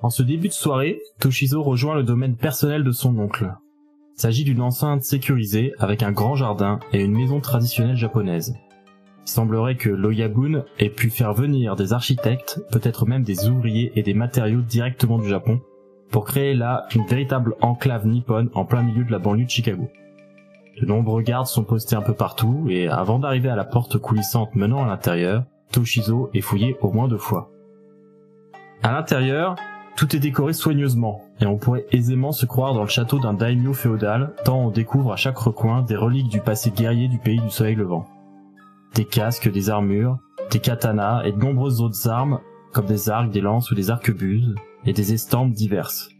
En ce début de soirée, Toshizo rejoint le domaine personnel de son oncle. Il s'agit d'une enceinte sécurisée avec un grand jardin et une maison traditionnelle japonaise. Il semblerait que l'Oyabun ait pu faire venir des architectes, peut-être même des ouvriers et des matériaux directement du Japon, pour créer là une véritable enclave nippone en plein milieu de la banlieue de Chicago. De nombreux gardes sont postés un peu partout et avant d'arriver à la porte coulissante menant à l'intérieur, Toshizo est fouillé au moins deux fois. À l'intérieur, tout est décoré soigneusement, et on pourrait aisément se croire dans le château d'un daimyo féodal, tant on découvre à chaque recoin des reliques du passé guerrier du pays du soleil levant. Des casques, des armures, des katanas et de nombreuses autres armes, comme des arcs, des lances ou des arquebuses, et des estampes diverses.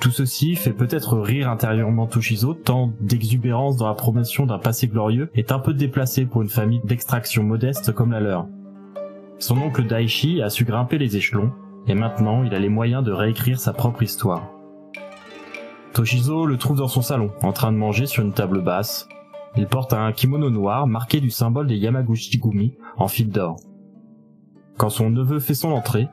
Tout ceci fait peut-être rire intérieurement Toshizo, tant d'exubérance dans la promotion d'un passé glorieux est un peu déplacé pour une famille d'extraction modeste comme la leur. Son oncle Daichi a su grimper les échelons, et maintenant il a les moyens de réécrire sa propre histoire. Toshizo le trouve dans son salon, en train de manger sur une table basse. Il porte un kimono noir marqué du symbole des Yamaguchi-gumi en fil d'or. Quand son neveu fait son entrée,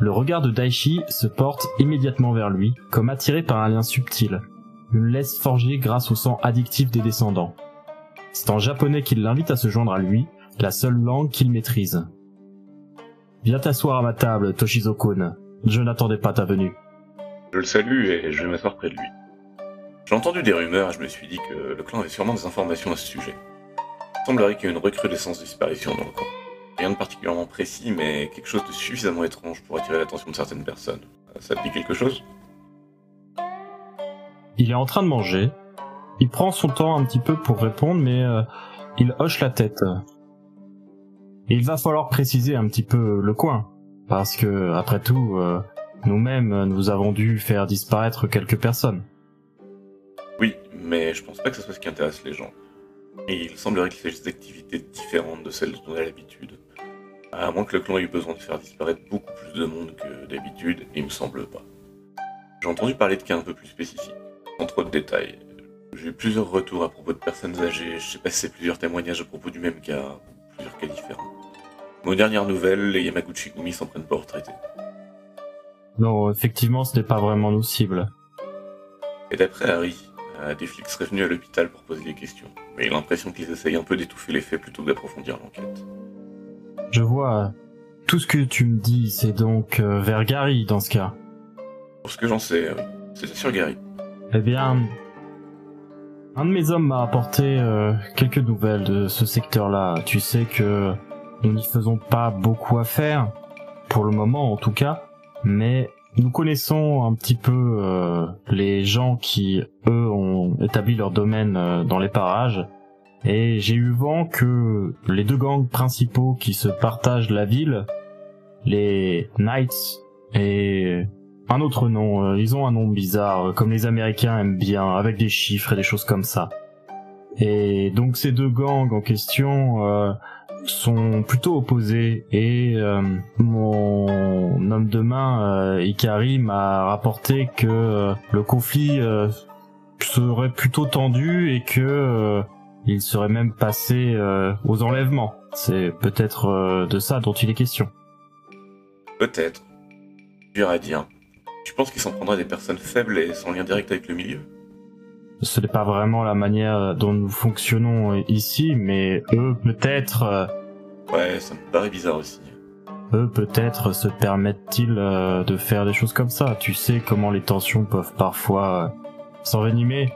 le regard de Daichi se porte immédiatement vers lui, comme attiré par un lien subtil, une laisse forgée grâce au sang addictif des descendants. C'est en japonais qu'il l'invite à se joindre à lui, la seule langue qu'il maîtrise. Viens t'asseoir à ma table, Toshizo-kun. Je n'attendais pas ta venue. Je le salue et je vais m'asseoir près de lui. J'ai entendu des rumeurs et je me suis dit que le clan avait sûrement des informations à ce sujet. Il semblerait qu'il y ait une recrudescence de disparition dans le camp. Rien de particulièrement précis, mais quelque chose de suffisamment étrange pour attirer l'attention de certaines personnes. Ça te dit quelque chose? Il est en train de manger. Il prend son temps un petit peu pour répondre, mais euh, il hoche la tête. Il va falloir préciser un petit peu le coin, parce que, après tout, euh, nous-mêmes, nous avons dû faire disparaître quelques personnes. Oui, mais je pense pas que ce soit ce qui intéresse les gens. Il semblerait qu'il s'agisse d'activités différentes de celles dont on a l'habitude. À moins que le clan ait eu besoin de faire disparaître beaucoup plus de monde que d'habitude, il me semble pas. J'ai entendu parler de cas un peu plus spécifiques, sans trop de détails. J'ai eu plusieurs retours à propos de personnes âgées, je sais pas si c'est plusieurs témoignages à propos du même cas, plusieurs cas différents. Aux dernières nouvelles, les Yamaguchi-gumi s'en prennent pas aux retraités. Non, effectivement, ce n'est pas vraiment nos cibles. Et d'après Harry, euh, des flics seraient venus à l'hôpital pour poser des questions, mais il a l'impression qu'ils essayent un peu d'étouffer les faits plutôt que d'approfondir l'enquête. Je vois. Tout ce que tu me dis, c'est donc euh, vers Gary dans ce cas. Pour ce que j'en sais, oui. C'était sur Gary. Eh bien, un de mes hommes m'a apporté euh, quelques nouvelles de ce secteur-là. Tu sais que nous n'y faisons pas beaucoup à faire, pour le moment en tout cas, mais nous connaissons un petit peu euh, les gens qui, eux, ont établi leur domaine euh, dans les parages, et j'ai eu vent que les deux gangs principaux qui se partagent la ville, les Knights et un autre nom, euh, ils ont un nom bizarre, comme les Américains aiment bien, avec des chiffres et des choses comme ça. Et donc ces deux gangs en question euh, sont plutôt opposés et euh, mon homme de main euh, Ikari m'a rapporté que euh, le conflit euh, serait plutôt tendu et que euh, il serait même passé aux enlèvements. C'est peut-être de ça dont il est question. Peut-être. Dur à dire. Tu penses qu'ils s'en prendraient des personnes faibles et sans lien direct avec le milieu Ce n'est pas vraiment la manière dont nous fonctionnons euh, ici, mais eux peut-être euh, Ouais, ça me paraît bizarre aussi. eux peut-être se permettent-ils euh, de faire des choses comme ça. Tu sais comment les tensions peuvent parfois euh, s'envenimer.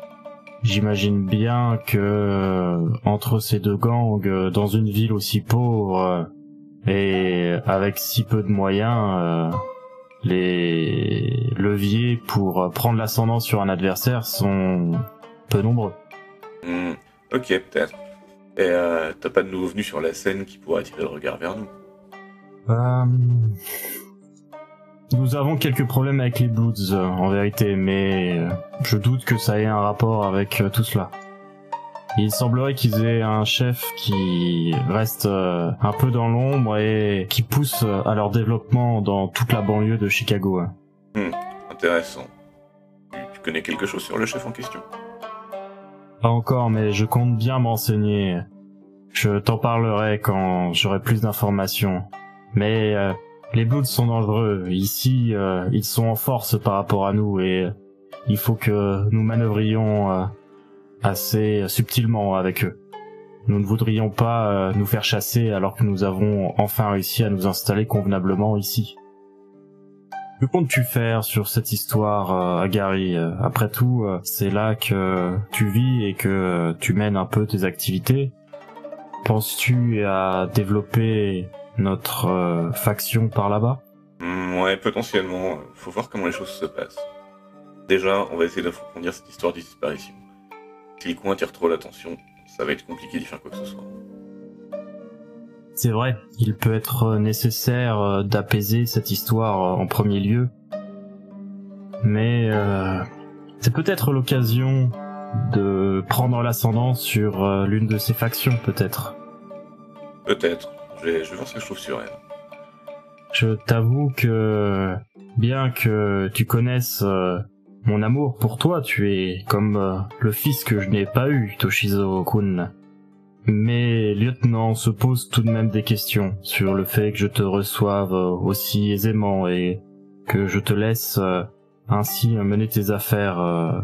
J'imagine bien que euh, entre ces deux gangs, euh, dans une ville aussi pauvre euh, et avec si peu de moyens, les leviers pour prendre l'ascendant sur un adversaire sont peu nombreux. Hmm, ok, peut-être. Et t'as pas de nouveau venu sur la scène qui pourrait attirer le regard vers nous? Nous avons quelques problèmes avec les Bloods, euh, en vérité, mais euh, je doute que ça ait un rapport avec euh, tout cela. Il semblerait qu'ils aient un chef qui reste un peu dans l'ombre et qui pousse à leur développement dans toute la banlieue de Chicago. Hmm, intéressant. Tu connais quelque chose sur le chef en question? Pas encore, mais je compte bien m'enseigner. Je t'en parlerai quand j'aurai plus d'informations. Mais les Bloods sont dangereux. Ici, euh, ils sont en force par rapport à nous et il faut que nous manœuvrions euh, assez subtilement avec eux. Nous ne voudrions pas euh, nous faire chasser alors que nous avons enfin réussi à nous installer convenablement ici. Que comptes-tu faire sur cette histoire, Gary Après tout, c'est là que tu vis et que tu mènes un peu tes activités. Penses-tu à développer notre euh, faction par là-bas? Hmm, Ouais, potentiellement. Faut voir comment les choses se passent. Déjà, on va essayer d'approfondir cette histoire de disparition. Si le coin attire trop l'attention, ça va être compliqué d'y faire quoi que ce soit. C'est vrai, il peut être nécessaire euh, d'apaiser cette histoire euh, en premier lieu. Mais c'est peut-être l'occasion de prendre l'ascendant sur l'une de ces factions, peut-être. Peut-être. Je vais, voir ce que je trouve sur elle. Je t'avoue que, bien que tu connaisses euh, mon amour pour toi, tu es comme euh, le fils que je n'ai pas eu, Toshizo-kun. Mais lieutenant se pose tout de même des questions sur le fait que je te reçoive euh, aussi aisément et que je te laisse ainsi mener tes affaires.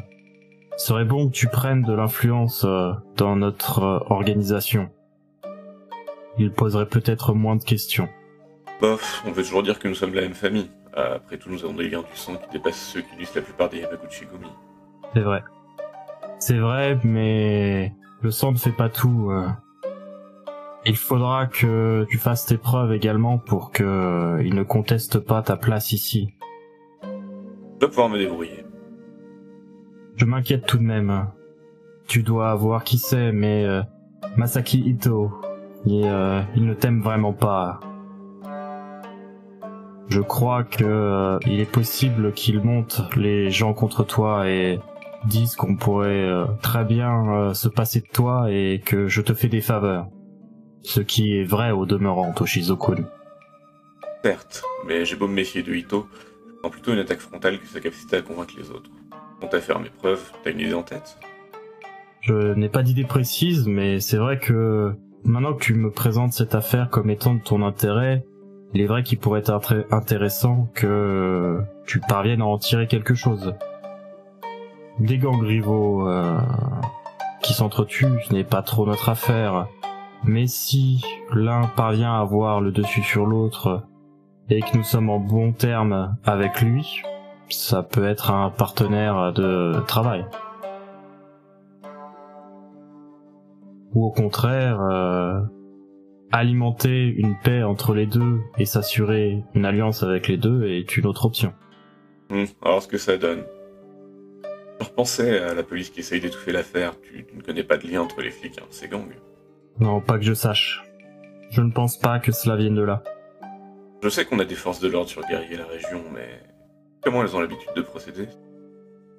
serait bon que tu prennes de l'influence dans notre organisation il poserait peut-être moins de questions. Bof, on veut toujours dire que nous sommes la même famille. Après tout, nous avons des liens du sang qui dépassent ceux qui unissent la plupart des Yamaguchi-gumi. C'est vrai. C'est vrai, mais le sang ne fait pas tout. Euh. Il faudra que tu fasses tes preuves également pour que euh, ne conteste pas ta place ici. Je dois pouvoir me débrouiller. Je m'inquiète tout de même. Tu dois voir qui c'est, mais euh, Masaki Ito, euh, il ne t'aime vraiment pas. Je crois que euh, il est possible qu'il monte les gens contre toi et disent qu'on pourrait euh, très bien se passer de toi et que je te fais des faveurs. Ce qui est vrai au demeurant, Toshizo-kun. Certes, mais j'ai beau me méfier de Ito, je prends plutôt une attaque frontale que sa capacité à convaincre les autres. Quant à faire mes preuves, t'as une idée en tête? Je n'ai pas d'idée précise, mais c'est vrai que Maintenant que tu me présentes cette affaire comme étant de ton intérêt, il est vrai qu'il pourrait être intéressant que tu parviennes à en tirer quelque chose. Des gangs rivaux euh, qui s'entretuent, ce n'est pas trop notre affaire. Mais si l'un parvient à avoir le dessus sur l'autre et que nous sommes en bon terme avec lui, ça peut être un partenaire de travail. ou au contraire euh, alimenter une paix entre les deux et s'assurer une alliance avec les deux est une autre option. Hmm, alors ce que ça donne. Je repensais à la police qui essaye d'étouffer l'affaire. Tu, ne connais pas de lien entre les flics et ces gangs Non, pas que je sache. Je ne pense pas que cela vienne de là. Je sais qu'on a des forces de l'ordre sur Gary et la région, mais comment elles ont l'habitude de procéder?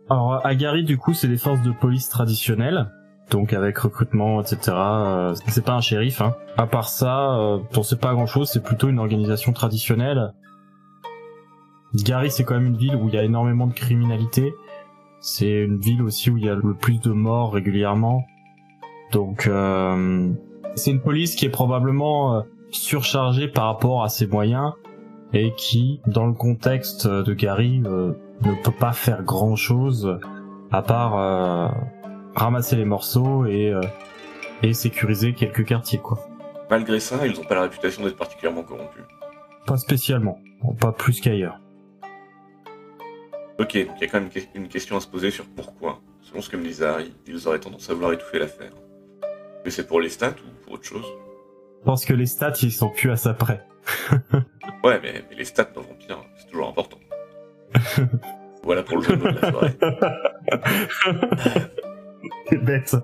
Alors à Gary, du coup, c'est des forces de police traditionnelles donc avec recrutement, etc. Euh, c'est pas un shérif. Hein. À part ça, euh, on sait pas grand-chose. C'est plutôt une organisation traditionnelle. Gary, c'est quand même une ville où il y a énormément de criminalité. C'est une ville aussi où il y a le plus de morts régulièrement. Donc, euh, c'est une police qui est probablement euh, surchargée par rapport à ses moyens et qui, dans le contexte de Gary, ne peut pas faire grand-chose à part ramasser les morceaux et, euh, et sécuriser quelques quartiers, quoi. Malgré ça, ils ont pas la réputation d'être particulièrement corrompus. Pas spécialement, pas plus qu'ailleurs. Ok, donc il y a quand même une question à se poser sur pourquoi. Selon ce que me disait Harry, ils auraient tendance à vouloir étouffer l'affaire. Mais c'est pour les stats ou pour autre chose? Je pense que les stats, ils sont plus à ça près. Ouais, mais, mais les stats dans Vampire, c'est toujours important. voilà pour le jeu de la soirée. C'est bête.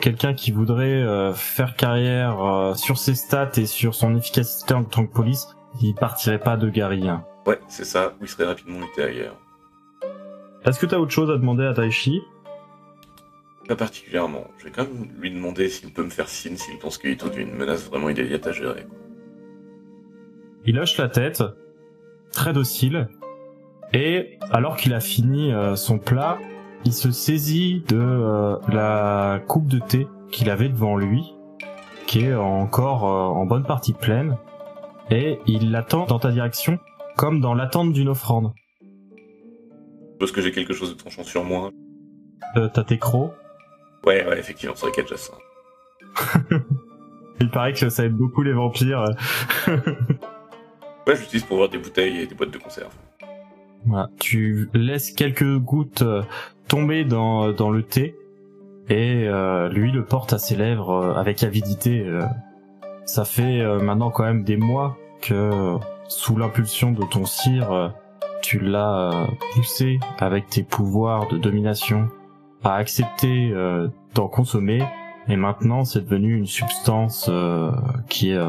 Quelqu'un qui voudrait euh, faire carrière euh, sur ses stats et sur son efficacité en tant que police, il partirait pas de Gary. hein. Ouais, c'est ça, ou il serait rapidement muté ailleurs. Est-ce que t'as autre chose à demander à Taishi Pas particulièrement. Je vais quand même lui demander s'il peut me faire signe s'il pense qu'il est une menace vraiment immédiate à gérer. Il hoche la tête, très docile, et alors qu'il a fini euh, son plat, il se saisit de euh, la coupe de thé qu'il avait devant lui, qui est encore euh, en bonne partie pleine, et il l'attend dans ta direction, comme dans l'attente d'une offrande. Suppose que j'ai quelque chose de tranchant sur moi. Euh, T'as tes crocs. Ouais, ouais, effectivement, c'est vrai qu'il y a déjà ça. Il paraît que ça aide beaucoup les vampires. Ouais, je l'utilise pour voir des bouteilles et des boîtes de conserve. Tu laisses quelques gouttes euh, tomber dans, dans le thé. Et euh, lui le porte à ses lèvres euh, avec avidité. Ça fait maintenant quand même des mois que sous l'impulsion de ton euh, tu l'as poussé avec tes pouvoirs de domination à accepter d'en consommer. Et maintenant c'est devenu une substance qui est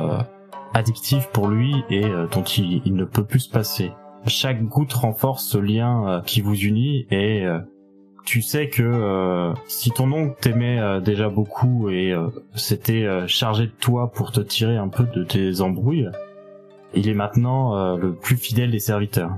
addictive pour lui et dont il ne peut plus se passer chaque goutte renforce ce lien euh, qui vous unit et euh, tu sais que euh, si ton oncle t'aimait déjà beaucoup et s'était chargé de toi pour te tirer un peu de tes embrouilles, il est maintenant le plus fidèle des serviteurs.